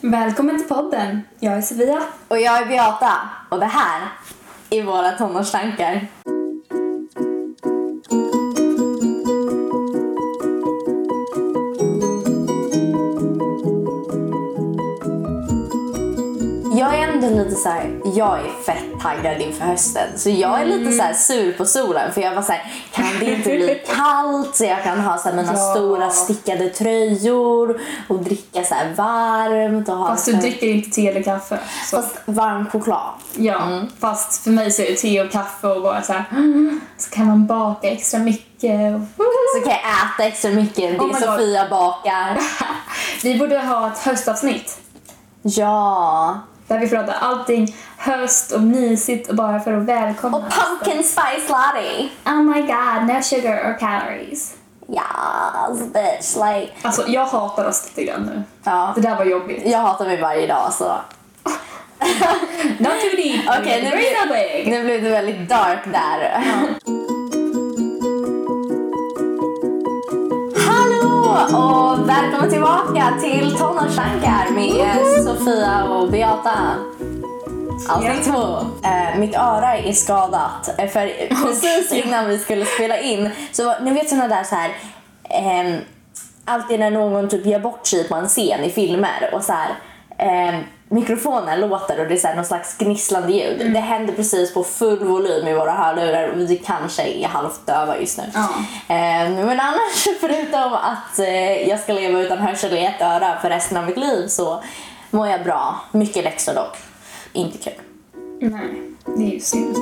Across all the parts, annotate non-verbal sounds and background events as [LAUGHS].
Välkommen till podden. Jag är Sofia. Och jag är Beata. Och det här är våra tonårstankar. Ändå lite så här, jag är fett taggad inför hösten. Så jag är lite så här sur på solen för jag var så här, kan det inte bli [LAUGHS] kallt så jag kan ha så mina Ja. stora stickade tröjor och dricka så här varmt och ha Fast du dricker inte te eller kaffe. Så, Fast varm choklad. ja, fast för mig så är det te och kaffe och bara så här. "Mm", Så kan man baka extra mycket. Så kan jag äta extra mycket. Det Oh my God. Sofia bakar. [LAUGHS] Vi borde ha ett höstavsnitt. Ja. Där vi pratar allting höst och mysigt och bara för att välkomna Och pumpkin spice latte. Oh my god, no sugar or calories. Yes bitch. Like. Alltså jag hatar röst lite grann nu. Ja. Det där var jobbigt. Jag hatar mig varje dag så. Not too deep. Okej, nu, blev, big. nu blev det väldigt dark där. [LAUGHS] och välkomna tillbaka till Tonårstankar med Sofia och Beata. Avsnitt Ja. två. Eh, mitt öra är skadat. Eh, För precis innan vi skulle spela in så ni vet såna där så här ehm, alltid när någon typ gör bort sig på en scen i filmer och så här ehm, mikrofonen låter och det är så här någon slags gnisslande ljud. Det händer precis på full volym i våra hörlurar och vi kanske är halvt döva just nu. Ja. Ehm, men annars [LAUGHS] förutom att eh, jag ska leva utan hörsel i ett öra för resten av mitt liv så mår jag bra. Mycket läxor dock. Inte kul. Nej, det är ju synd.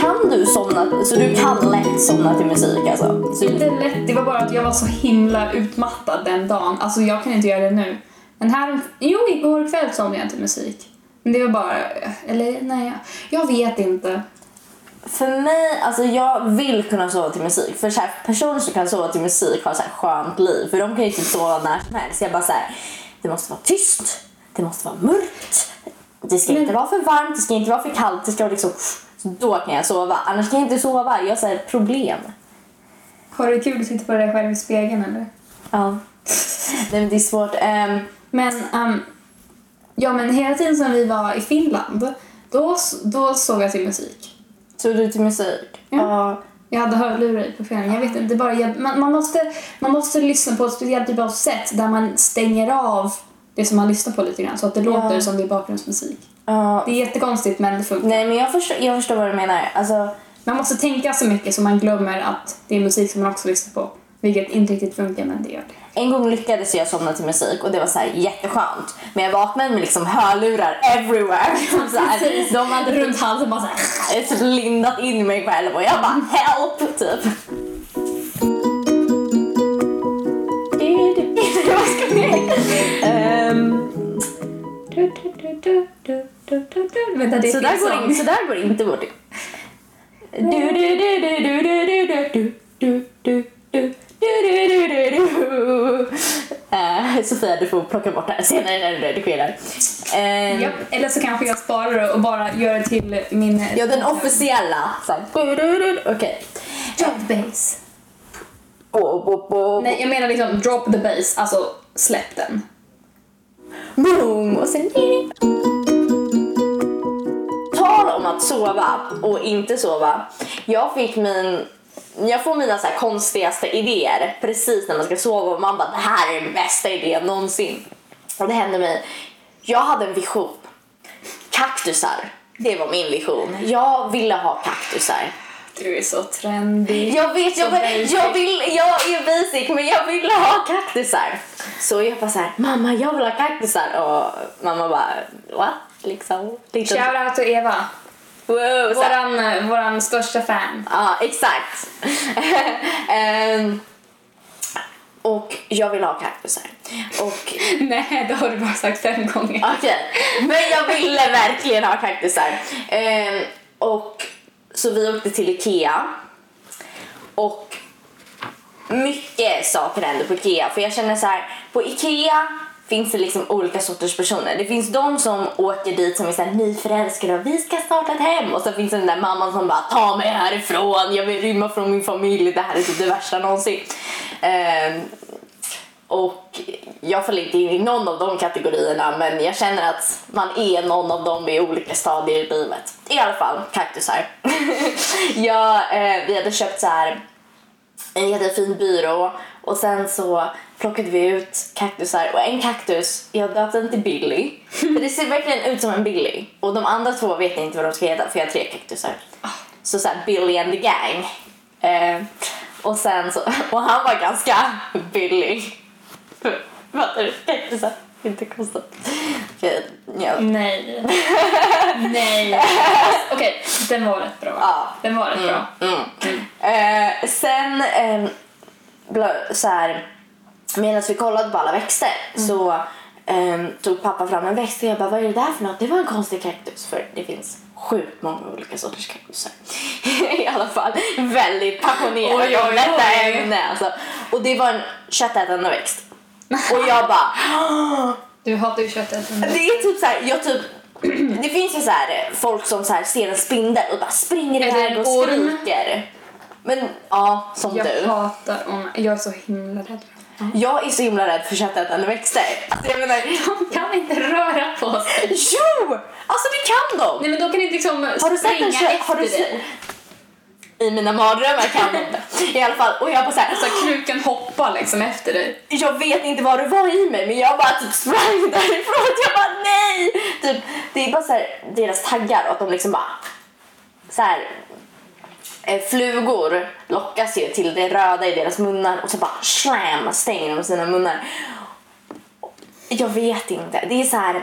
Kan du somna, så du kan lätt somna till musik alltså? Så, Inte lätt, det var bara att jag var så himla utmattad den dagen. Alltså jag kan inte göra det nu. Men här, jo igår kväll somnade jag till musik. Men det var bara, eller nej, jag vet inte. för mig, alltså jag vill kunna sova till musik. För så här, personer som kan sova till musik har så här skönt liv. För de kan ju inte sova när som helst. Jag bara så här, det måste vara tyst, det måste vara mörkt. Det ska inte vara för varmt, det ska inte vara för kallt. Det ska vara liksom, så då kan jag sova. Annars kan jag inte sova. Jag har så här problem. Har du kul att titta på dig själv i spegeln eller? Ja. Nej, men det är svårt. Ehm, Men, ehm, ja men hela tiden som vi var i Finland, då, då såg jag till musik. Såg du till musik? Ja. Jag hade hörlurar i på kvällen. Jag vet inte, det bara, jag, man, man, måste, man måste lyssna på ett speciellt typ av sätt där man stänger av det som man lyssnar på lite grann så att det låter som det är bakgrundsmusik. Ja. Det är jättekonstigt men det funkar. Nej men jag förstår, jag förstår vad du menar. Alltså, Man måste tänka så mycket så man glömmer att det är musik som man också lyssnar på. Vilket inte riktigt funkar men det gör det. En gång lyckades jag somna till musik och det var så här jätteskönt. Men jag vaknade med liksom hörlurar everywhere. Så här, de hade Runt halsen bara typ lindat in mig själv och jag bara help typ. Vad ska vi- Ehm, Vänta det Så där går in- så där går inte vårt... Du, du, du, du, du, du, du, du, du, du, du, du, du, du, du, du. Eh, Sofia, du får plocka bort det här senare när du redigerar. Eh, Japp, Eller så kanske jag sparar det och bara gör det till min... Ja, den officiella. Okej. Drop the bass. Bo, bo, bo. Nej, jag menar liksom drop the bass, alltså släpp den. Boom! Och sen... Tal om att sova och inte sova. Jag fick min... Jag får mina så konstigaste idéer precis när man ska sova och man bara det här är den bästa idén någonsin. Och det hände mig. Jag hade en vision. Kaktusar. Det var min vision. Jag ville ha kaktusar. Du är så trendig. Jag vet, jag, jag, vill, jag är basic men jag vill ha kaktusar. Så jag bara såhär, mamma jag vill ha kaktusar och mamma bara, what? Liksom. Shoutout till Eva. Wow. Våran, eh, våran största fan. Ja, exakt. [LAUGHS] Ehm, och jag vill ha kaktusar. Och [LAUGHS] Nej, det har du bara sagt fem gånger. Okej, men jag ville [LAUGHS] verkligen ha kaktusar. Ehm, och så vi åkte till Ikea. Och mycket saker hände på Ikea. För jag känner så här, på Ikea finns det liksom olika sorters personer. Det finns de som åker dit som är såhär nyförälskade och vi ska starta ett hem. Och så finns det den där mamman som bara ta mig härifrån, jag vill rymma från min familj, det här är typ det värsta någonsin. Um, och jag faller inte in i någon av de kategorierna men jag känner att man är någon av dem i olika stadier i livet. I alla fall kaktusar. [LAUGHS] jag, eh, vi hade köpt så här en jättefin byrå och sen så plockade vi ut kaktusar och en kaktus, jag döpte den till Billy. För det ser verkligen ut som en Billy. Och de andra två vet jag inte vad de ska heta för jag har tre kaktusar. Så såhär Billy and the gang. Eh, och sen så, [LAUGHS] och han var ganska Billy. [LAUGHS] Fattar du? Kaktusar. Inte konstigt. Okej, ja. Nej. [LAUGHS] Nej. Okej, den var rätt bra. Ja. Den var rätt bra. Mm. Eh, sen eh, så här, medan vi kollade på alla växter så eh, tog pappa fram en växt och jag bara vad är det där för något? Det var en konstig kaktus för det finns sjukt många olika sorters kaktusar. [LAUGHS] I alla fall väldigt passionerad Oj, om detta oj. ämne alltså. Och det var en köttätande växt. Och jag bara [GASPS] Du hatar ju köttet. det är typ så här, jag typ [CLEARS THROAT] det finns ju så här folk som så här ser en spindel och bara springer iväg och skriker. Men ja, som Jag du. hatar om Jag är så himla rädd. Jag är så himla rädd för köttätande växter. Alltså jag menar, [LAUGHS] De kan inte röra på sig. jo! Alltså det kan de! Nej men då kan inte liksom Har du sett springa en kö- efter har du dig. sett- I mina mardrömmar kan de det. I alla fall. Och jag bara så här, Så här, krukan hoppar liksom efter dig. jag vet inte vad det var i mig men jag bara typ sprang därifrån. Jag bara nej! Typ, det är bara så här, deras taggar och att de liksom bara så här, eh, flugor lockas ju till det röda i deras munnar och så bara slam stänger de sina munnar. Jag vet inte. Det är så här.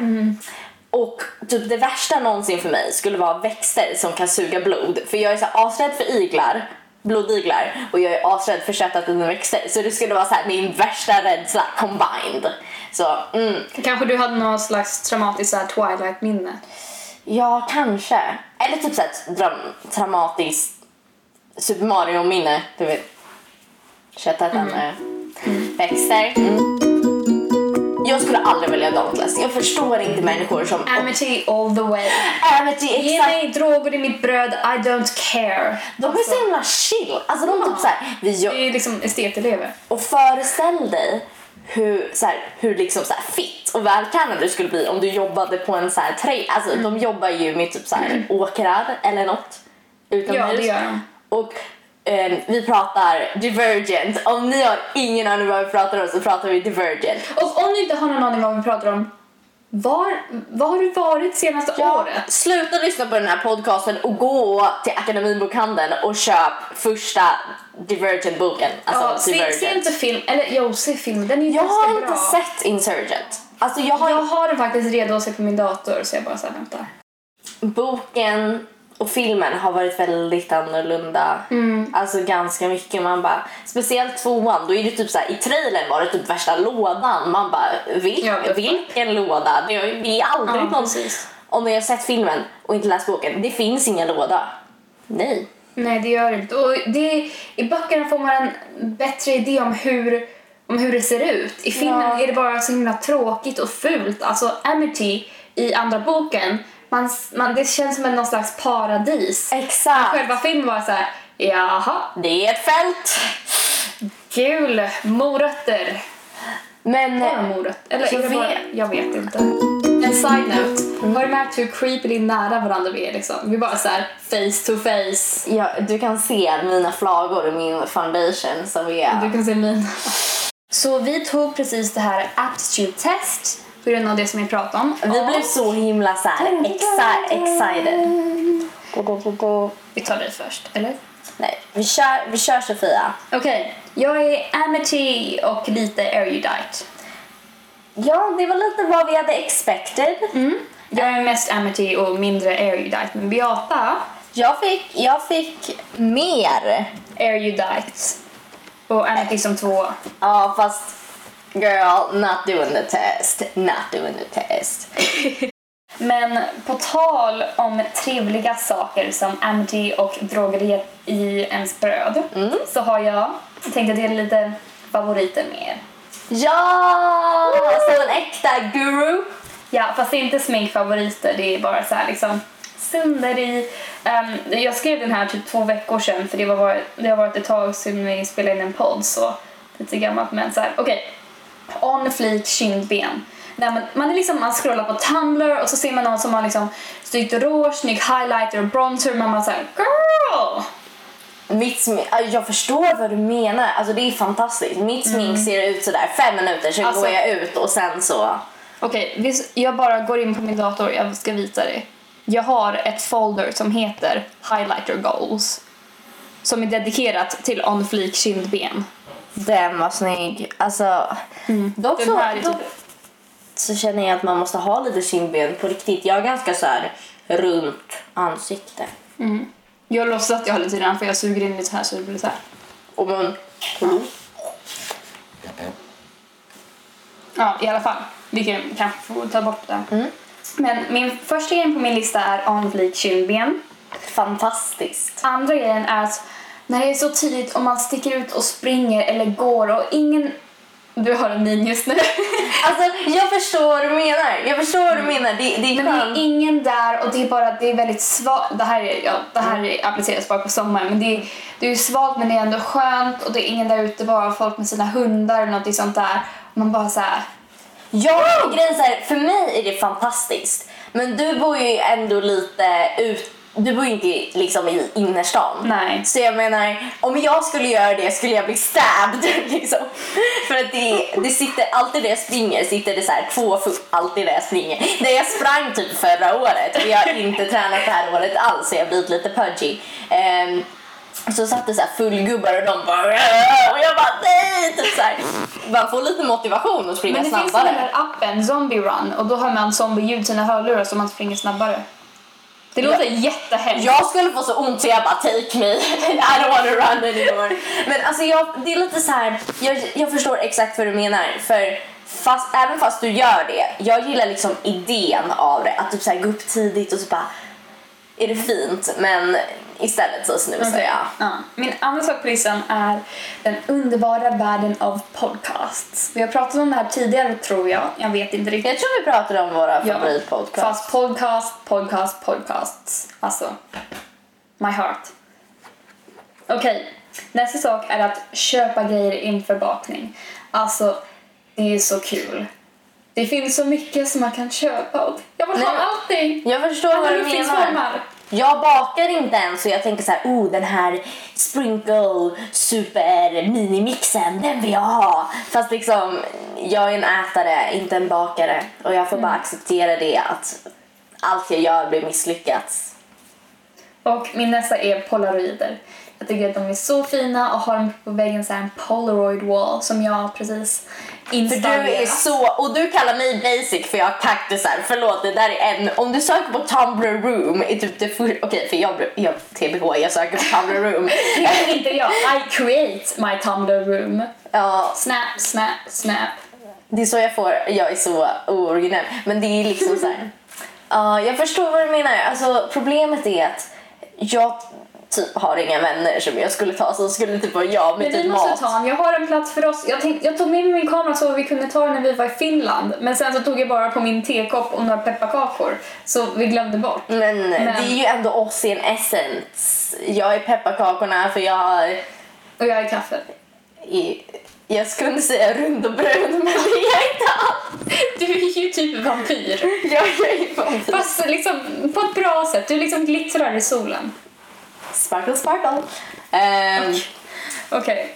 Och typ det värsta någonsin för mig skulle vara växter som kan suga blod. För jag är så asrädd för iglar, blodiglar och jag är asrädd för köttätande växter. Så det skulle vara så här min värsta rädsla combined. Så mm, Kanske du hade någon slags traumatiskt Twilight-minne. ja, kanske. Eller typ så här dram- traumatiskt Super Mario-minne, du vet. Köttätande växter. Mm. Jag skulle aldrig välja Dauntless. Jag förstår inte människor som... Amity all the way. Amity, Ge exakt. mig droger i mitt bröd, I don't care. De är så himla chill. Alltså de typ såhär, vi Det gör, är ju liksom estetelever. och föreställ dig hur, så här, hur liksom så här fit och vältränad du skulle bli om du jobbade på en så här trä. Alltså de jobbar ju med typ så här åkrar eller något utomhus. Ja, det gör de. Och eh, vi pratar Divergent. Om ni har ingen aning vad vi pratar om så pratar vi Divergent. Och om ni inte har någon aning vad vi pratar om, var, var har du varit senaste året? Sluta lyssna på den här podcasten och gå till Akademibokhandeln och köp första Divergent-boken. Alltså ja, se, Divergent. se inte film, eller jo, se film, den är Jag har bra. inte sett Insurgent. Alltså jag har Jag har den faktiskt redo att se på min dator så jag bara såhär väntar. boken och filmen har varit väldigt annorlunda. Mm. Alltså ganska mycket. Man bara, speciellt tvåan, då är det typ så här, i trailern var det typ värsta lådan. Man bara, vil, Ja, det- vilken låda? Det är, det är aldrig Ja, någon... precis. Om ni har sett filmen och inte läst boken, det finns ingen låda. Nej. Nej, det gör det inte. Och det, I böckerna får man en bättre idé om hur, om hur det ser ut. I filmen Ja. är det bara så himla tråkigt och fult. Alltså Amity i andra boken, man, man, det känns som en någon slags paradis. Exakt. Själva filmen var så här, jaha, Det är ett fält. kul, morötter. Men... Bara morötter? Eller Jag det bara, vet. jag vet inte. En side note, har du märkt hur creepily nära varandra vi är liksom? Vi är bara så här face to face. Ja, du kan se mina flagor i min foundation som är... Du kan se min. Så vi tog precis det här aptitude test på grund av det som vi pratade om. Vi blev så himla så här exci- excited. Vi tar dig först, eller? Nej, vi kör, vi kör Sofia. Okej, jag är amity och lite erudite. Ja, det var lite vad vi hade expected. Jag är mest amity och mindre erudite, men Beata, Jag fick, jag fick mer. erudite. Och amity som två. Ja, fast girl, not doing the test. Not doing the test. [LAUGHS] Men på tal om trevliga saker som amity och droger i ens bröd så har jag tänkt att dela lite favoriter med er. Ja! Som en äkta guru. Ja, fast det är inte sminkfavoriter, det är bara så här liksom Sundari. Um, jag skrev den här typ två veckor sedan för det, var, det har varit ett tag sedan vi spelade in en podd så lite gammalt men så här, okej. On fleek kindben. När man, man, är liksom, man scrollar på Tumblr och så ser man någon som har liksom snyggt rouge, snygg highlighter och bronzer man bara såhär girl! Mitt jag förstår vad du menar. Alltså det är fantastiskt. Mitt smink ser ut sådär fem minuter, så Alltså- går jag ut och sen så... Okej, vis- jag bara går in på min dator, jag ska visa dig. Jag har ett folder som heter highlighter goals. Som är dedikerat till on fleek kindben. Den var snygg. Alltså, dock, Den så, här är dock typ- så känner jag att man måste ha lite kindben på riktigt. Jag har ganska så här runt ansikte. Jag låtsas att jag har lite grann för jag suger in lite här så det blir så här. Och mun. Ja, i alla fall. Vi kan kanske få ta bort det. Mm. Men min första grejen på min lista är on fleek kindben. Fantastiskt. Andra grejen är att när det är så tidigt och man sticker ut och springer eller går och ingen... Du har en min just nu. [LAUGHS] Alltså, jag förstår vad du menar. Jag förstår vad du menar. Det, det är Men det är ingen där och det är bara det är väldigt svagt. Det här, är, ja, det här är appliceras bara på sommaren men det är, det är ju svagt men det är ändå skönt och det är ingen där ute bara folk med sina hundar eller något sånt där. Och man bara så här. Ja, grejen så här, för mig är det fantastiskt. Men du bor ju ändå lite ut... Du bor ju inte liksom i innerstan. Nej. Så jag menar, om jag skulle göra det skulle jag bli stabbed. Liksom. För att det, det sitter, alltid när jag springer sitter det så här två fot, alltid när jag springer. När jag sprang typ förra året, och jag har inte tränat det här året alls så jag har blivit lite pudgy. Ehm, så satt det så här fullgubbar och de bara och jag bara nej! Typ så här. Man får lite motivation att springa Men det finns snabbare. den där appen Zombie Run och då har man zombie-ljud i sina hörlurar så man springer snabbare. Det låter jättehemskt. Jag skulle få så ont så jag bara take me, I don't wanna run anymore. Men alltså jag, det är lite så här, jag, jag förstår exakt vad du menar. För fast, även fast du gör det, jag gillar liksom idén av det. Att typ så här gå upp tidigt och så bara, är det fint? Men istället så snusar Okej. jag. Ja. Min andra sak på listan är den underbara världen av podcasts. Vi har pratat om det här tidigare tror jag. Jag vet inte riktigt. Jag tror vi pratade om våra Ja, favoritpodcasts. Fast podcast, podcast, podcasts. Alltså, my heart. Okej, nästa sak är att köpa grejer inför bakning. Alltså, det är så kul. Det finns så mycket som man kan köpa jag vill ha Nej. allting. Jag förstår Alla vad du menar. Jag bakar inte ens så jag tänker så här, oh den här sprinkle super minimixen, den vill jag ha. Fast liksom, jag är en ätare, inte en bakare. Och jag får bara acceptera det att allt jag gör blir misslyckat. Och min nästa är polaroider. Jag tycker att de är så fina och har dem på väggen så här en polaroid wall som jag precis För du är så, och du kallar mig basic för jag har kaktusar. Förlåt, det där är en, om du söker på Tumblr room är typ det första, okej för jag, jag TBH, jag söker på Tumblr room. [LAUGHS] inte jag. I create my Tumblr room. ja, Snap, snap, snap. Det är så jag får, jag är så ooriginell. Men det är liksom så här. [LAUGHS] Ja, jag förstår vad du menar. Alltså problemet är att jag typ har inga vänner som jag skulle ta så skulle typ vara jag med Men vi typ måste mat. ta en. Jag har en plats för oss. Jag, tänkte, jag tog med mig min kamera så vi kunde ta den när vi var i Finland. Men sen så tog jag bara på min tekopp och några pepparkakor. Så vi glömde bort. Men, det är ju ändå oss i en essence. Jag är pepparkakorna för jag Och jag är kaffe. är, jag skulle säga rund och brun men det är jag inte alls. [LAUGHS] Du är ju typ vampyr. [LAUGHS] Jag är vampyr. Fast liksom på ett bra sätt. Du liksom glittrar i solen. Sparkle sparkle. Ehm, Okej.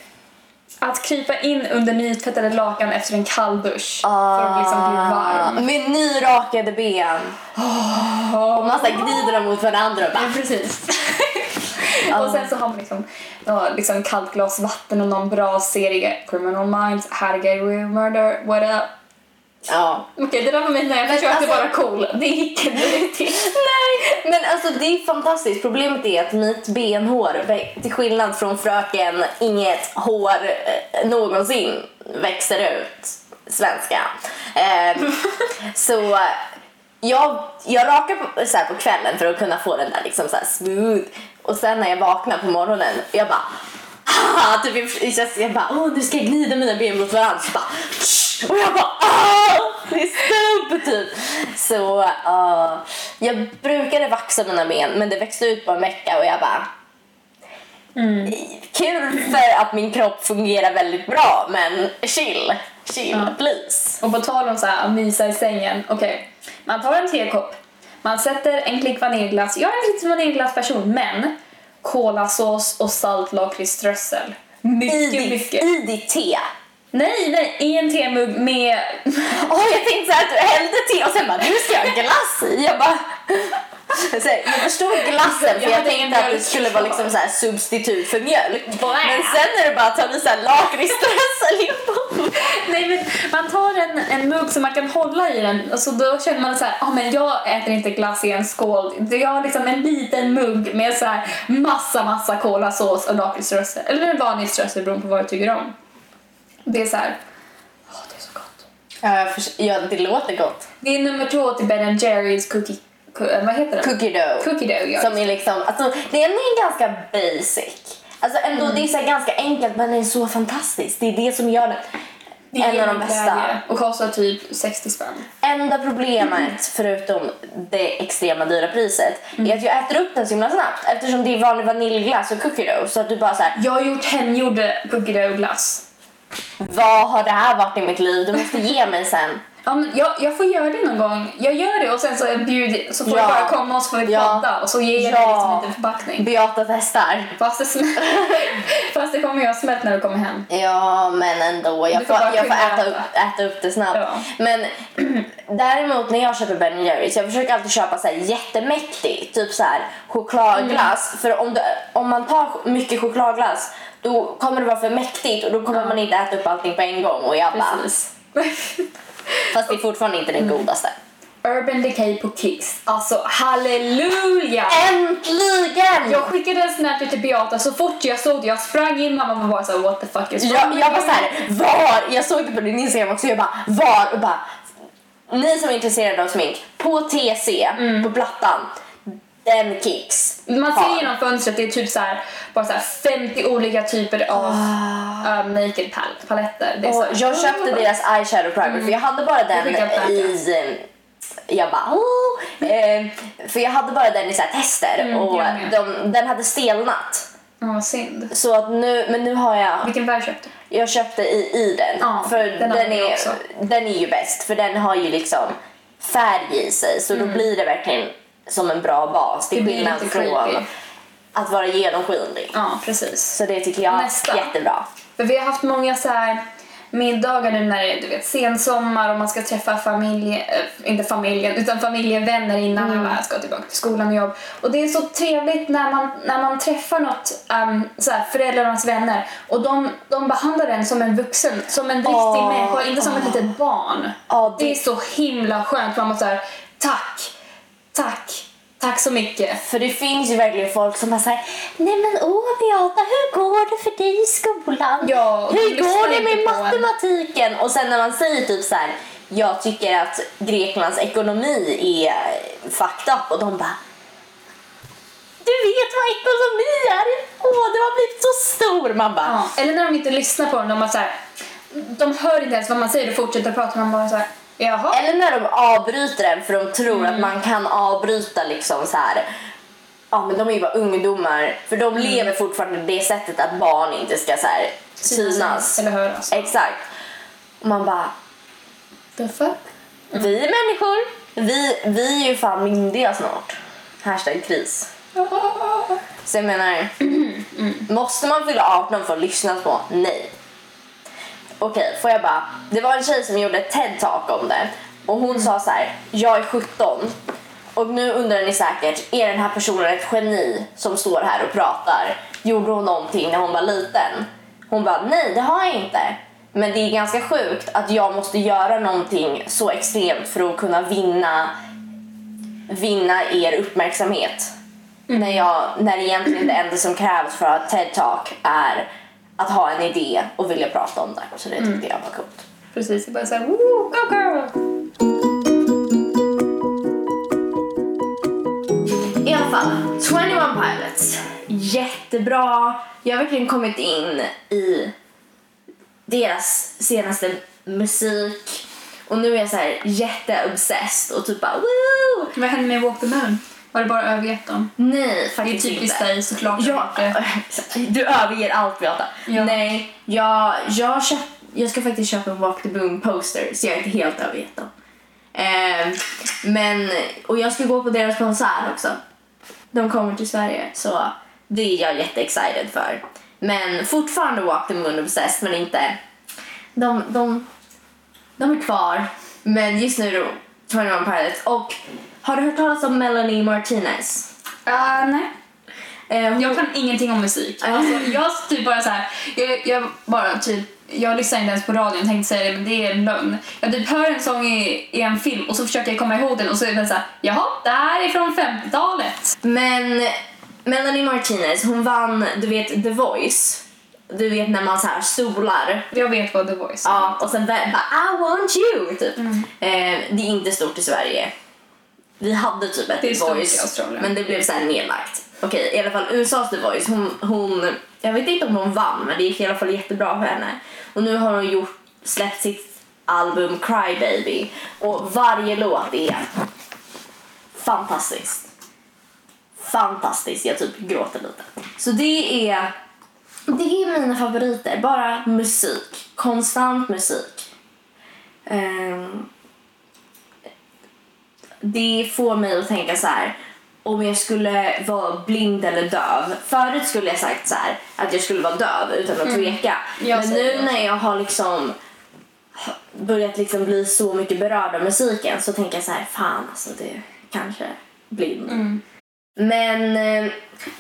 Att krypa in under nytvättade lakan efter en kall dusch. För att liksom bli varm. Med nyrakade ben. Och man så gnider dem mot varandra och bara Ja, precis. och sen så har man liksom, liksom kallt glas vatten och någon bra serie. Criminal Minds, How to Get Away with Murder, What Up. Ja. Okej, det där var mig när jag Men försökte alltså- vara cool. Det gick inte riktigt. [LAUGHS] Nej, men alltså det är fantastiskt. Problemet är att mitt benhår, till skillnad från fröken, inget hår eh, någonsin växer ut. Svenska. Ehm, [LAUGHS] så jag, jag rakar på, så här på kvällen för att kunna få den där liksom så här smooth. Och sen när jag vaknar på morgonen, jag bara Ah, [LAUGHS] typ, jag, jag bara, åh nu ska jag glida mina ben mot varandra. Så bara! Och jag bara, ah, det är stubb typ. Så uh, jag brukade vaxa mina ben men det växte ut på en vecka och jag bara, kul för att min kropp fungerar väldigt bra men chill. chill Ja. please. Och på tal om så här, att mysa i sängen. Okej, man tar en tekopp, man sätter en klick vaniljglass. Jag är en liten vaniljglassperson, men kolasås och salt lakritsströssel. I Mycket, ditt, mycket. I ditt te. Nej, nej, i en temugg med... [LAUGHS] Åh, jag tänkte så här att du hällde te och sen bara, nu ska jag ha glass i. Jag bara... [LAUGHS] Så här, jag förstod glassen för Jag jag tänkte att det skulle vara liksom så här substitut för mjölk. Blä. Men sen när du bara i här lakritsströssel i Nej, men man tar en, en mugg som man kan hålla i den och så då känner man så här, ah, men jag äter inte glass i en skål. Det- Jag har liksom en liten mugg med så här massa, massa kolasås och lakritsströssel. Eller en vanlig strössel beroende på vad du tycker om. Det är så här, åh det är så gott. Ja, jag förs- ja, det låter gott. Det är nummer två till Ben Jerrys cookie, ku- vad heter den? Cookie dough. Cookie dough, ja. Som är liksom, alltså, det är ganska basic. Alltså ändå, Mm. det är så här ganska enkelt men det är så fantastiskt. Det är det som gör är en av de bästa. Och kostar typ 60 spänn. Enda problemet, förutom det extrema dyra priset, Mm. är att jag äter upp den så himla snabbt eftersom det är vanlig vaniljglass och cookie dough. Så att du bara så här, Jag har gjort hemgjord cookie dough glass. Vad har det här varit i mitt liv? Du måste ge mig sen. Ja, men jag, jag får göra det någon gång. Jag gör det och sen så, bjuder, så får Ja. du bara komma och så får vi Ja. podda och så ger jag dig Ja. liksom en liten förpackning. Beata testar. Fast det, smält, [LAUGHS] fast det kommer jag smält när du kommer hem. Ja, men ändå. Jag Du får, jag får äta, upp, äta. upp det snabbt. Ja. Men [CLEARS THROAT] däremot när jag köper Ben Jerrys, jag försöker alltid köpa så här jättemäktigt, typ så här chokladglass. Mm. För om, du, om man tar mycket chokladglass då kommer det vara för mäktigt och då kommer man inte äta upp allting på en gång. Och jag bara, Precis. [LAUGHS] fast det är fortfarande inte den godaste. Urban Decay på Kicks. Alltså halleluja! Äntligen! Jag skickade en snap till Beata så fort jag såg det. Jag sprang in mamma var bara såhär what the fuck is wrong Jag, jag var you?" såhär, var? Jag såg det på din Instagram också, jag bara, var? Och bara, ni som är intresserade av smink, på TC, Mm. på plattan, den kicks. Man ser genom fönstret, det är typ så här, bara så här 50 olika typer av uh, naked pal- paletter. Det är här, jag köpte deras eyeshadow primer för jag hade bara den skickade upp i... eh, Jag bara oh, eh, För jag hade bara den i så tester Mm, och de, den hade stelnat. Ja, synd. Så att nu, men nu har jag, Vilken färg köpte du? jag köpte i, i den. Ja, för den den, är, också. den är ju bäst för den har ju liksom färg i sig så då blir det verkligen som en bra bas. Till. Det skillnad från att vara genomskinlig. Ja, precis. Så det tycker jag Nästa. är jättebra. För vi har haft många så här middagar nu när det är du vet, sensommar och man ska träffa familj, äh, inte familjen, utan familjevänner innan Mm. alla ska tillbaka till skolan och jobb. Och det är så trevligt när man, när man träffar något, um, så här, föräldrarnas vänner och de, de behandlar en som en vuxen, som en riktig Åh, människa, inte som ett litet barn. Ja, det... det- är så himla skönt. Man måste säga tack, tack, tack så mycket. För det finns ju verkligen folk som bara säger Nej men åh Beata, hur går det för dig i skolan? Ja, hur går det med en." matematiken? Och sen när man säger typ så här jag tycker att Greklands ekonomi är fucked up och de bara Du vet vad ekonomi är? Åh, det har blivit så stor! Man bara Ja, eller när de inte lyssnar på den, de, har så här, de hör inte ens vad man säger och fortsätter prata. Man bara så här, jaha. Eller när de avbryter den för de tror Mm. att man kan avbryta liksom så här. Ja men de är ju bara ungdomar för de Mm. lever fortfarande det sättet att barn inte ska så här synas. Eller höras. Exakt. Och man bara, The fuck? vi är människor. Vi, vi är ju fan myndiga snart. Hashtag kris. Så jag menar, måste man fylla 18 för att lyssna på? Nej. Okej, får jag bara... Det var en tjej som gjorde ett TED-talk om det. Och hon sa så här, jag är 17. Och nu undrar ni säkert, är den här personen ett geni som står här och pratar? Gjorde hon någonting när hon var liten? Hon bara, nej det har jag inte. Men det är ganska sjukt att jag måste göra någonting så extremt för att kunna vinna vinna er uppmärksamhet. När, jag, när egentligen det enda som krävs för att TED-talk är att ha en idé och vilja prata om det. Så det tyckte jag var coolt. Precis, det bara såhär, woo, go girl! I alla fall, 21 Pilots. Jättebra. Jag har verkligen kommit in i deras senaste musik. Och nu är jag så här jätteobsessed och typ bara woo! Vad hände med Walk the Moon? Har du bara övergett dem? Nej, Det är faktiskt typiskt dig såklart. Ja, [LAUGHS] du överger allt Beata. Ja. Nej, jag, jag, köpt, jag ska faktiskt köpa en Walk the Boom poster så jag är inte helt övergetad. Eh, men, och jag ska gå på deras konsert också. De kommer till Sverige så det är jag jätteexcited för. Men fortfarande Walk the Moon Obsessed men inte... De, de, de är kvar. Men just nu då 21 Pilots. Och har du hört talas om Melanie Martinez? Ah, nej. Eh, hon- Jag kan ingenting om musik. Alltså, jag typ bara så här, jag, jag bara typ jag lyssnar inte ens på radion, tänkte säga det men det är en lögn. Jag typ hör en sång i, i en film och så försöker jag komma ihåg den och så är det så här, jaha, det här är från 50-talet. Men Melanie Martinez, hon vann, du vet, The Voice. Du vet när man så här solar. Jag vet vad The Voice är. Ja, och sen bara I want you, typ. Eh, det är inte stort i Sverige. Vi hade typ ett The Voice, men det blev så här nedlagt. Okej, i alla fall USAs The Voice, hon, hon, jag vet inte om hon vann, men det gick i alla fall jättebra för henne. Och nu har hon gjort, släppt sitt album Cry Baby och varje låt är fantastiskt. Fantastiskt, jag typ gråter lite. Så det är, det är mina favoriter, bara musik, konstant musik. Ehm, det får mig att tänka så här. Om jag skulle vara blind eller döv. Förut skulle jag sagt så här, att jag skulle vara döv utan att tveka. Jag Men nu det. när jag har liksom börjat liksom bli så mycket berörd av musiken så tänker jag så här, fan alltså det kanske blind. Mm. Men eh,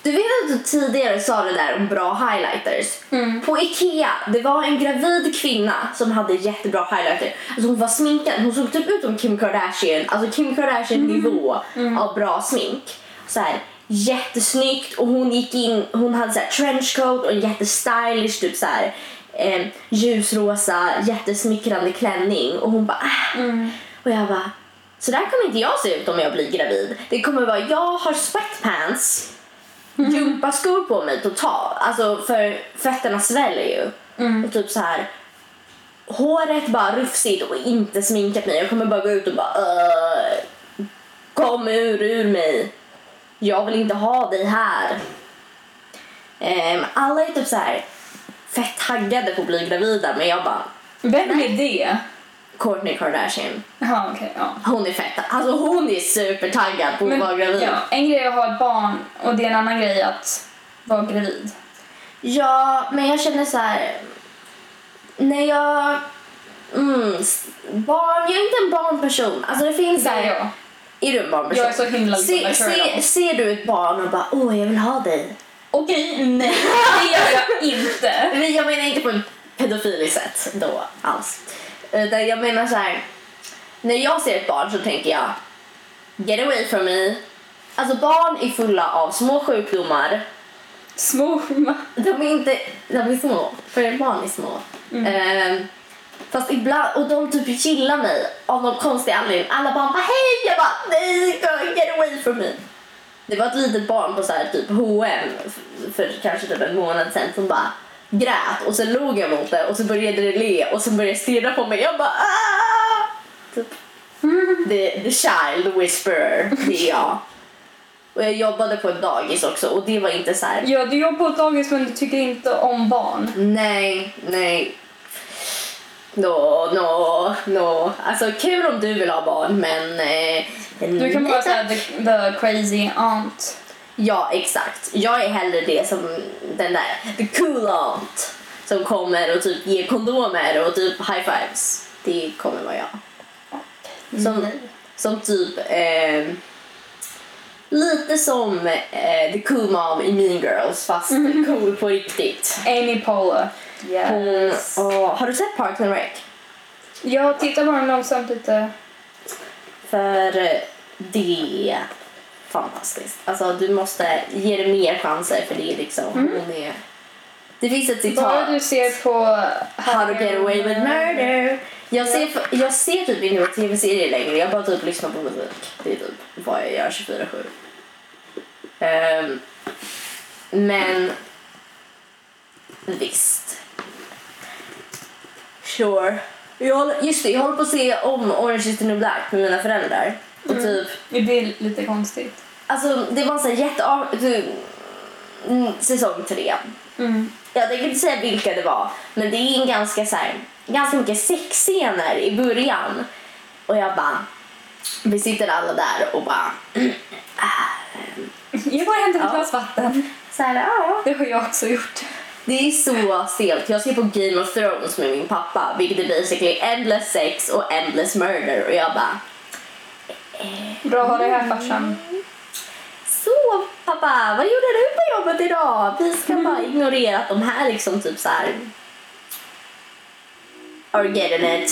du vet att du tidigare sa det där om bra highlighters. Mm. På Ikea, det var en gravid kvinna som hade jättebra highlighter. Alltså hon var sminkad, hon såg typ ut som Kim Kardashian. Alltså Kim Kardashian nivå av bra smink. Så här, jättesnyggt och hon gick in, hon hade så här trenchcoat och en jättestylish typ så här eh, ljusrosa jättesmickrande klänning och hon bara äh. och jag bara så där kommer inte jag se ut om jag blir gravid. Det kommer vara jag har sweatpants gympaskor på mig totalt. Alltså för fötterna sväller ju. Och typ så här håret bara rufsigt och inte sminkat mig. Jag kommer bara gå ut och bara "Öh, kom ur ur mig. Jag vill inte ha dig här. Ehm, alla är typ så här fett taggade på att bli gravida men jag bara Vem är det? Kourtney Kardashian. Jaha, okej, ja. Hon är fett, alltså hon är supertaggad på att vara gravid. ja, en grej är att ha ett barn och det är en annan grej att vara gravid. Ja, men jag känner så här. När jag... Mm, barn, jag är inte en barnperson. Alltså det finns... Det är jag. Är du en barnperson? Jag är så himla se, se. Ser du ett barn och bara åh jag vill ha dig. Okej, nej. Det gör jag [LAUGHS] inte. Men jag menar inte på en pedofiliskt sätt då alls. Utan jag menar så här. När jag ser ett barn så tänker jag get away from me. Alltså barn är fulla av små sjukdomar Små. De är inte, de är små, för barn är små. Ehm, fast ibland, och de typ gillar mig av någon konstig anledning. Alla bara, bara hej! Jag bara nej, get away from me. Det var ett litet barn på så här, typ H&M för kanske typ en månad sedan som bara grät och sen log jag mot det och så började det le och sen började det stirra på mig. Jag bara ah! Typ. The, the child whisperer, det är jag. Och jag jobbade på ett dagis också och det var inte så här. Ja, du jobbar på ett dagis men du tycker inte om barn. Nej, nej. No, no, no. Alltså kul om du vill ha barn men... Eh, Du kan tack. såhär the, the crazy aunt. Ja, exakt. Jag är hellre det som den där, the cool aunt som kommer och typ ger kondomer och typ high fives. Det kommer vara jag. Som, som typ eh, lite som eh, the cool mom i Mean Girls fast cool på riktigt. Amy Poehler. Hon, Yes. åh, har du sett Parks and Rec? Jag tittar bara långsamt lite. För eh, det fantastiskt. Alltså du måste ge det mer chanser för det är liksom, hon är... Det finns ett citat. Bara du ser på How to get away with murder. Jag ser, jag ser typ inte på tv-serier längre. Jag bara typ lyssnar på musik. Det är typ vad jag gör 24-7. Ehm, men visst. Sure. Jag, just det, jag håller på att se om Orange is the new black med mina föräldrar. Och typ, Det är lite konstigt. alltså det var en sån här jätte... Typ, mm, säsong tre. Mm. Jag tänker inte säga vilka det var, men det är en ganska så här ganska mycket sexscener i början. Och jag bara, vi sitter alla där och bara, [CLEARS THROAT] Jag går och hämtar ett glas vatten. så här, ja. Det har jag också gjort. Det är så stelt. Jag ser på Game of Thrones med min pappa, vilket är basically endless sex och endless murder. Och jag bara, Bra att ha dig här farsan. så pappa, vad gjorde du på jobbet idag? Vi ska bara ignorera att de här liksom typ så här are getting it.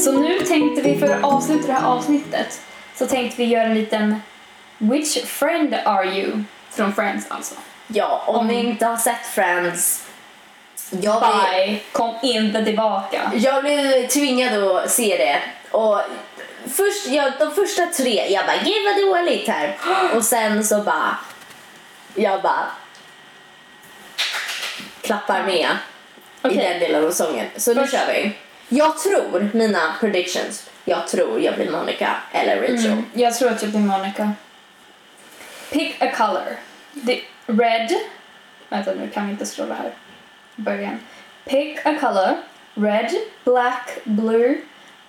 Så nu tänkte vi för att avsluta det här avsnittet så tänkte vi göra en liten Which friend are you? Från Friends alltså. Ja, om ni inte har sett Friends, jag blev, Bye. Kom inte tillbaka. jag blev tvingad att se det. Och först, ja, de första tre, jag bara gud vad dåligt här. Och sen så bara, jag bara klappar med i Okej. den delen av sången. Så nu Först- kör vi. Jag tror, mina predictions, jag tror jag blir Monica eller Rachel. Mm, jag tror att jag blir Monica. Pick a color. The red. Vänta nu kan vi inte slå det här. Början. Pick a color. Red, black, blue,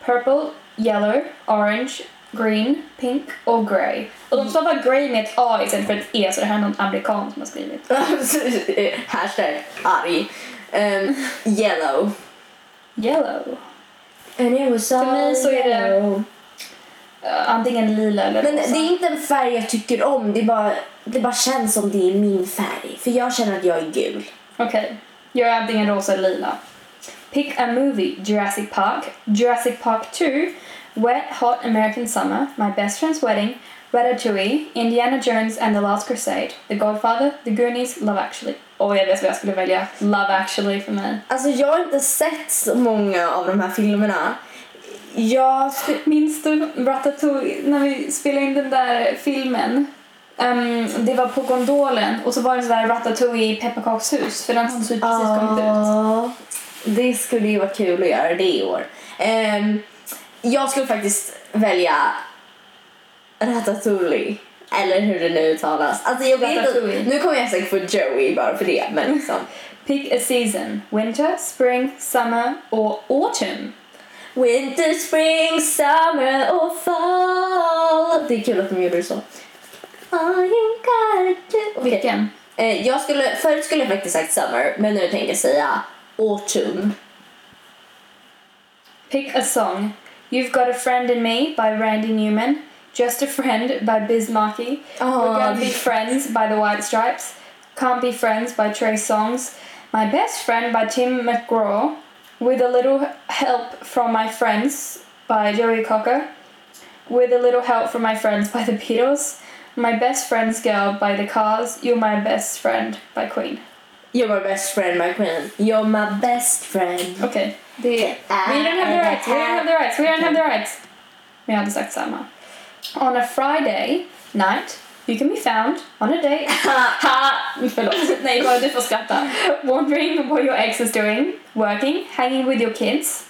purple, yellow, orange, green, pink och grey. Och de stavar grey med ett A istället för ett E så det här är någon amerikan som har skrivit. [LAUGHS] Hashtag arg. Um, yellow. Yellow. And it was För mig så är det- yellow. Uh, antingen lila eller Men rosa. det är inte en färg jag tycker om, det, är bara, det bara känns som det är min färg. För jag känner att jag är gul. Okej. Är antingen rosa eller lila. Pick a movie. Jurassic Park. Jurassic Park 2. Wet Hot American Summer. My Best Friend's Wedding. Ratatouille. Indiana Jones and the Last Crusade. The Godfather. The Goonies. Love Actually. Åh, jag vet vad jag skulle välja. Love Actually för mig. Alltså jag har inte sett så många av de här filmerna. Jag. Minns du Ratatouille när vi spelade in den där filmen? Ehm, det var på gondolen och så var det sådär Ratatouille i pepparkakshus för den hade precis kommit ut. Det skulle ju vara kul att göra det i år. Ehm, jag skulle faktiskt välja Ratatouille. Eller hur det nu uttalas. Alltså jag vet inte, nu kommer jag säkert få Joey bara för det. Men [LAUGHS] liksom. Pick a season. Winter, spring, summer or autumn. Winter, spring, summer och fall. Det är kul att de gjorde det så. Vilken? Eh, jag skulle, förut skulle jag faktiskt sagt summer, men nu tänker jag säga autumn. Pick a song. You've Got a Friend in Me by Randy Newman. Just a Friend by Biz Markie. We're Gonna Be Friends by The White Stripes. Can't Be Friends by Trey Songs. My Best Friend by Tim McGraw. With a Little Help from My Friends by Joey Cocker. With a Little Help from My Friends by The Beatles. My Best Friend's Girl by The Cars. You're My Best Friend by Queen. You're my best friend, my queen. You're my best friend. Okej, det We don't have the rights, we don't have the rights, we don't have the rights. Men jag hade sagt samma. On a Friday night, you can be found on a date. [LAUGHS] ha! Förlåt. Nej, bara du får skratta. Wondering what your ex is doing, working, hanging with your kids,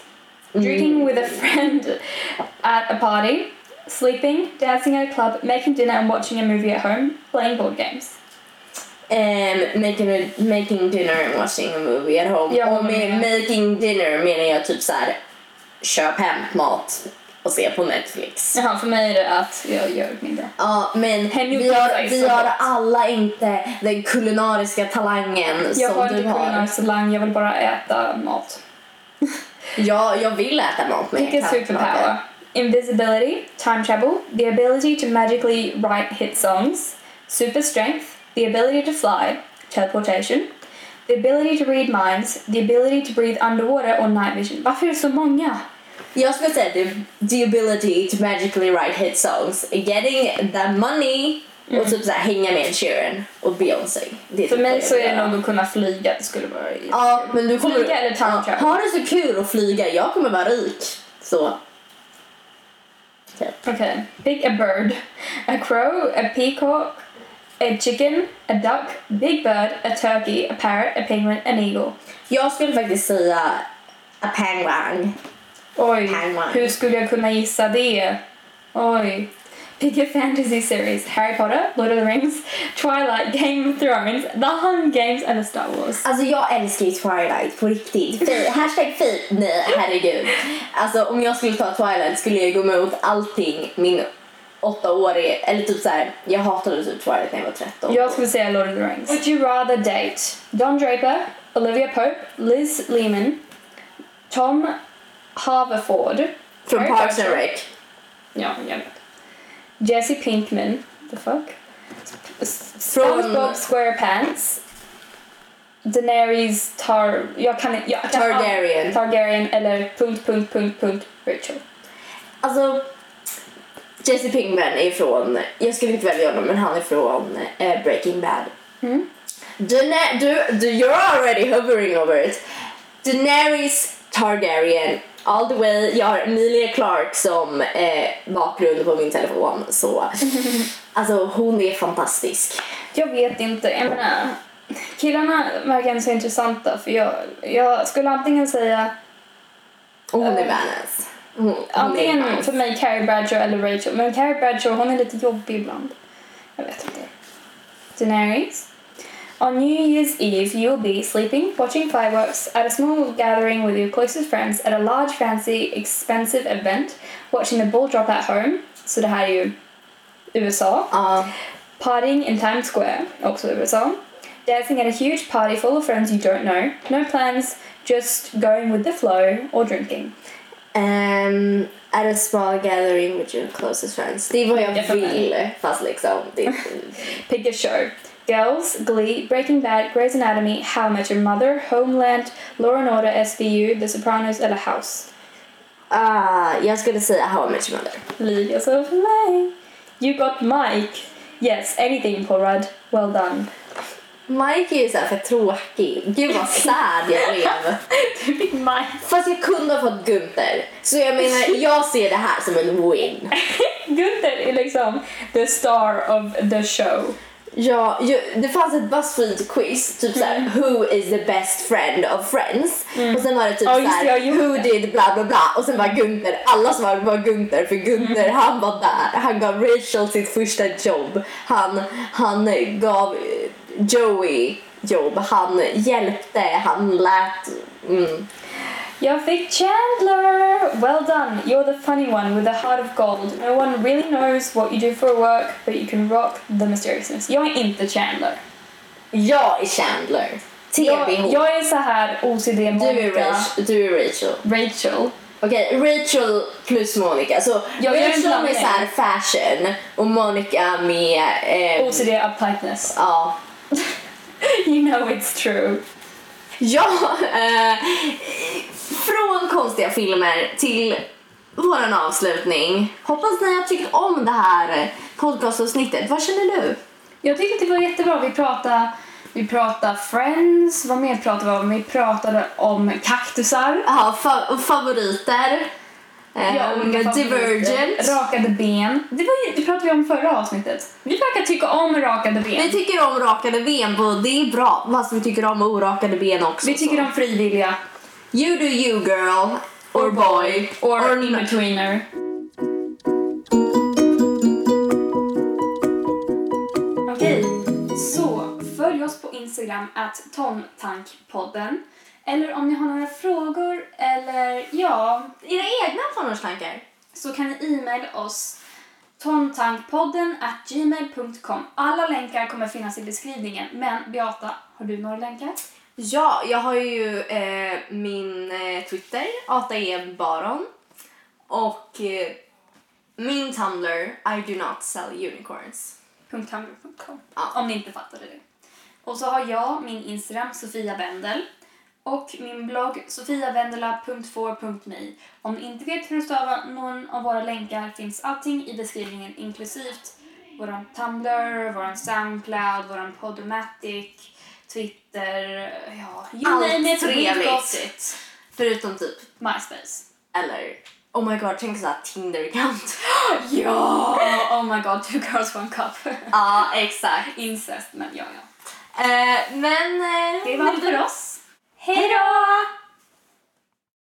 mm. drinking with a friend at a party, sleeping, dancing at a club, making dinner and watching a movie at home, playing board games. Um, making, a, making dinner and watching a movie at home. Jag och med making dinner menar jag typ så här köp hem mat och se på Netflix. Jaha, för mig är det att jag gör mindre. Ja, men vi har, vi har alla inte den kulinariska talangen Jag som har du inte har. kulinarisk talang, jag vill bara äta mat. Ja, jag vill äta mat Pick a superpower. Invisibility, time travel, the ability to magically write hit songs, super strength, the ability to fly, teleportation, the ability to read minds, the ability to breathe underwater or night vision. Varför är det så många? Jag skulle säga the, the ability to magically write hit songs, getting the money och mm-hmm. typ så här, hänga med Sheeran och Beyoncé. Det För mig så är det nog att kunna flyga, det skulle vara Ja, men du kommer... Flyga eller time ja, travel? Ha det så kul att flyga, jag kommer vara rik. Så. Okej. Okay. Pick a bird. A crow, a peacock, a chicken, a duck, big bird, a turkey, a parrot, a penguin, an eagle. Jag skulle faktiskt säga a penguin. Oj, Penguin. hur skulle jag kunna gissa det? Oj. Pick a fantasy series. Harry Potter, Lord of the Rings, Twilight, Game of Thrones, The Hunger Games eller Star Wars. Alltså jag älskar ju Twilight på riktigt. Fi, [LAUGHS] hashtag fi, nej herregud. Alltså om jag skulle ta Twilight skulle jag gå emot allting min åttaårige, eller typ såhär, jag hatade typ Twilight när jag var 13. Jag skulle säga Lord of the Rings. Would you rather date Don Draper, Olivia Pope, Liz Lehman, Tom Haverford Från Parks and. Rec. Ja, jag vet. Jesse Pinkman, the fuck? SpongeBob SquarePants. Daenerys Tar... Jag kan inte... jag Targaryen. Targaryen eller punkt, punkt, punkt, punkt, Rachel. Alltså, Jesse Pinkman är från, jag skulle inte välja honom men han är från eh, Breaking Bad. Mm. Dana- du, du, you're already hovering over it. Daenerys Targaryen all the way. Jag har Emilia Clarke som eh, bakgrund på min telefon så [LAUGHS] alltså hon är fantastisk. Jag vet inte, jag menar... Killarna verkar inte så intressanta för jag, jag skulle antingen säga Och hon är Eh, badass. Är antingen nice. för mig Carrie Bradshaw eller Rachel. Men Carrie Bradshaw hon är lite jobbig ibland. Jag vet inte. Daenerys. On New Year's Eve, you'll be sleeping, watching fireworks at a small gathering with your closest friends at a large, fancy, expensive event, watching the ball drop at home. Så det här är ju USA. Ja. Partying in Times Square, också USA. Dancing at a huge party full of friends you don't know. No plans, just going with the flow or drinking. Um, at a small gathering with your closest friends. Det är vad jag fattar. vill fast liksom. [LAUGHS] Det, Pick a show. Girls, Glee, Breaking Bad, Grey's Anatomy, How I Met Your Mother, Homeland, Law and Order, SVU, The Sopranos eller House. ah, jag skulle säga How I Met Your Mother. Leave yourself away. You got Mike. Yes, anything Paul Rudd. Well done. Mike är ju såhär för tråkig. Gud vad sad jag blev. [LAUGHS] Mike. Fast jag kunde ha fått Gunther. Så jag menar, jag ser det här som en win. [LAUGHS] Gunther är liksom the star of the show. Ja, ju, det fanns ett Buzzfeed-quiz, typ såhär Mm. Who is the best friend of friends? Och sen var det typ det, jag såhär gjorde Who det. did bla bla bla och sen var Gunther, alla svarade var Gunther för Gunther Mm. han var där, han gav Rachel sitt första jobb, han, han gav Joey jobb, han hjälpte, han lät, mm. Jag fick Chandler! Well done. You're the funny one with the heart of gold. No one really knows what you do for work, but you can rock the mysteriousness. Jag är inte Chandler. Jag är Chandler, Jag, TBH. jag är så här OCD du, är Monica. Rachel, du är Rachel. Rachel. Okej, Rachel plus Monica. Så jag en Rachel med blandning. så här fashion och Monica med... Eh, OCD uptightness. ja. [LAUGHS] You know it's true. Ja, eh, från konstiga filmer till våran avslutning. Hoppas ni har tyckt om det här podcastavsnittet. Vad känner du? Jag tyckte det var jättebra. Vi pratade, vi pratade Friends. Vad mer pratade vi om? Vi pratade om kaktusar. Ja, fa- favoriter. Ja, olika Divergent. favoriter. Rakade ben. Det, var, det pratade vi om förra avsnittet. Vi verkar tycka om rakade ben. Vi tycker om rakade ben det är bra. Fast vi tycker om orakade ben också. Vi tycker så. om frivilliga. You do you girl. Or boy. Or, or in-betweener. Okej, så följ oss på Instagram at tontankpodden. Eller om ni har några frågor eller ja, Era egna tonårstankar? så kan ni e-maila oss tontankpodden at gmail.com. Alla länkar kommer finnas i beskrivningen. Men Beata, har du några länkar? Ja, jag har ju eh, min eh, Twitter, ATE Baron. Och eh, min Tumblr, I do not sell unicorns. .tumblr.com Ja. om ni inte fattade det. Och så har jag min Instagram, Sofia Wendel. Och min blogg, sofiavendela.for.me. Om ni inte vet hur att stava någon av våra länkar finns allting i beskrivningen inklusivt våran Tumblr, våran Soundcloud, våran Podomatic, Twitter, ja, you Allt trevligt. Förutom typ, MySpace. eller oh my god, tänk såhär Tinder-account. [GASPS] Ja! Oh my god, two girls one cup. [LAUGHS] Ja, exakt. Incest, men ja, ja. Eh, men... Eh, Det var allt för oss. Hej då!